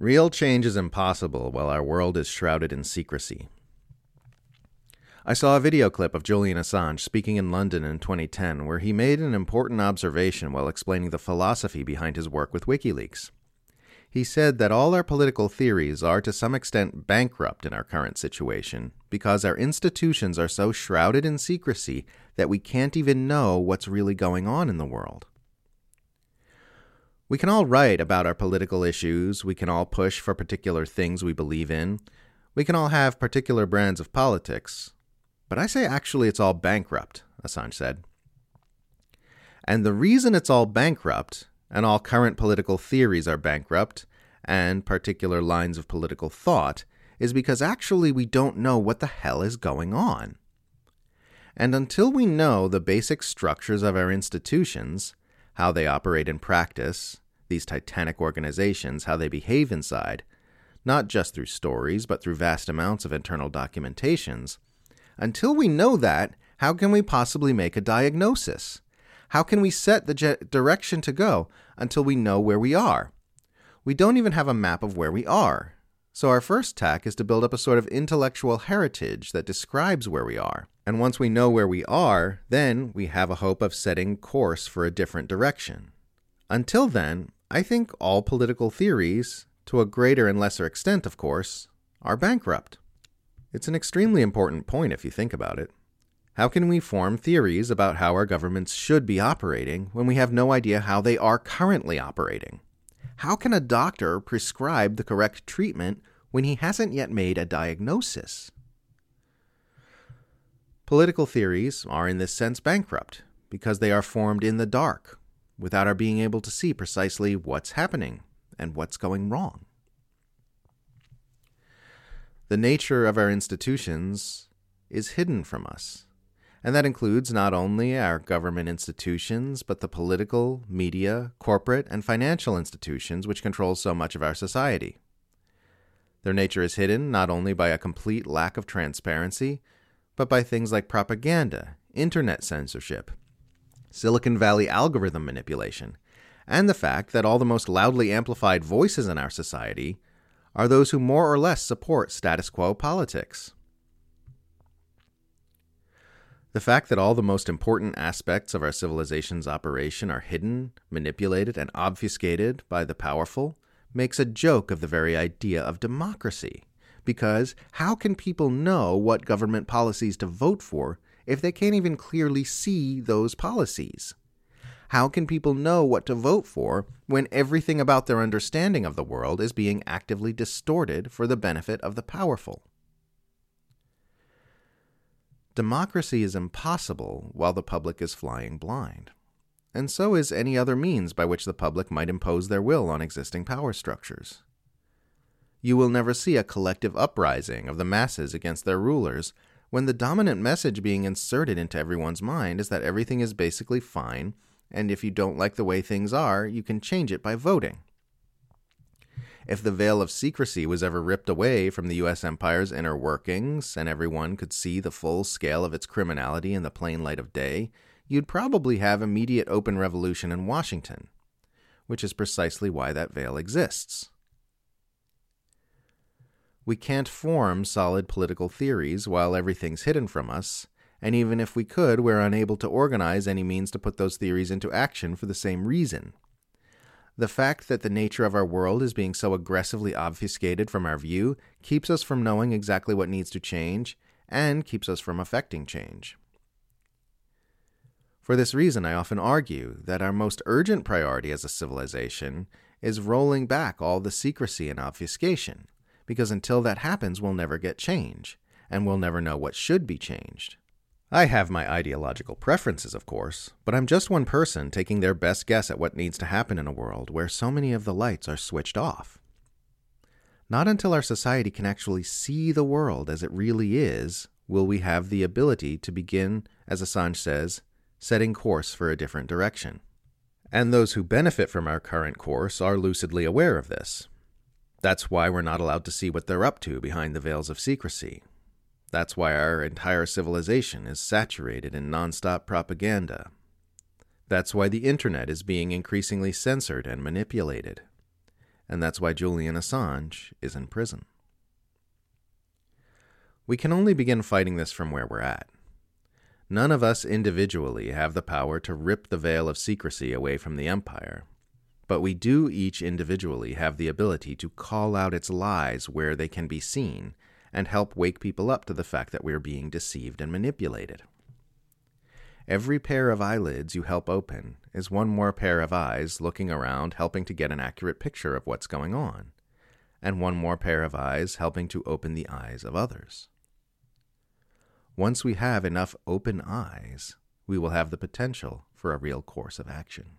Real change is impossible while our world is shrouded in secrecy. I saw a video clip of Julian Assange speaking in London in 2010 where he made an important observation while explaining the philosophy behind his work with WikiLeaks. He said that all our political theories are to some extent bankrupt in our current situation because our institutions are so shrouded in secrecy that we can't even know what's really going on in the world. We can all write about our political issues, we can all push for particular things we believe in, we can all have particular brands of politics. But I say actually it's all bankrupt, Assange said. And the reason it's all bankrupt, and all current political theories are bankrupt, and particular lines of political thought, is because actually we don't know what the hell is going on. And until we know the basic structures of our institutions, how they operate in practice, these titanic organizations, how they behave inside, not just through stories, but through vast amounts of internal documentations. Until we know that, how can we possibly make a diagnosis? How can we set the je- direction to go until we know where we are? We don't even have a map of where we are. So, our first tack is to build up a sort of intellectual heritage that describes where we are. And once we know where we are, then we have a hope of setting course for a different direction. Until then, I think all political theories, to a greater and lesser extent, of course, are bankrupt. It's an extremely important point if you think about it. How can we form theories about how our governments should be operating when we have no idea how they are currently operating? How can a doctor prescribe the correct treatment when he hasn't yet made a diagnosis? Political theories are in this sense bankrupt because they are formed in the dark without our being able to see precisely what's happening and what's going wrong. The nature of our institutions is hidden from us and that includes not only our government institutions, but the political, media, corporate, and financial institutions which control so much of our society. Their nature is hidden not only by a complete lack of transparency, but by things like propaganda, internet censorship, Silicon Valley algorithm manipulation, and the fact that all the most loudly amplified voices in our society are those who more or less support status quo politics. The fact that all the most important aspects of our civilization's operation are hidden, manipulated, and obfuscated by the powerful makes a joke of the very idea of democracy. Because how can people know what government policies to vote for if they can't even clearly see those policies? How can people know what to vote for when everything about their understanding of the world is being actively distorted for the benefit of the powerful? Democracy is impossible while the public is flying blind. And so is any other means by which the public might impose their will on existing power structures. You will never see a collective uprising of the masses against their rulers when the dominant message being inserted into everyone's mind is that everything is basically fine, and if you don't like the way things are, you can change it by voting. If the veil of secrecy was ever ripped away from the U.S. empire's inner workings and everyone could see the full scale of its criminality in the plain light of day, you'd probably have immediate open revolution in Washington, which is precisely why that veil exists. We can't form solid political theories while everything's hidden from us, and even if we could, we're unable to organize any means to put those theories into action for the same reason the fact that the nature of our world is being so aggressively obfuscated from our view keeps us from knowing exactly what needs to change and keeps us from affecting change. For this reason, I often argue that our most urgent priority as a civilization is rolling back all the secrecy and obfuscation, because until that happens, we'll never get change, and we'll never know what should be changed. I have my ideological preferences, of course, but I'm just one person taking their best guess at what needs to happen in a world where so many of the lights are switched off. Not until our society can actually see the world as it really is will we have the ability to begin, as Assange says, setting course for a different direction. And those who benefit from our current course are lucidly aware of this. That's why we're not allowed to see what they're up to behind the veils of secrecy, that's why our entire civilization is saturated in nonstop propaganda. That's why the internet is being increasingly censored and manipulated. And that's why Julian Assange is in prison. We can only begin fighting this from where we're at. None of us individually have the power to rip the veil of secrecy away from the empire, but we do each individually have the ability to call out its lies where they can be seen and help wake people up to the fact that we're being deceived and manipulated. Every pair of eyelids you help open is one more pair of eyes looking around, helping to get an accurate picture of what's going on, and one more pair of eyes helping to open the eyes of others. Once we have enough open eyes, we will have the potential for a real course of action.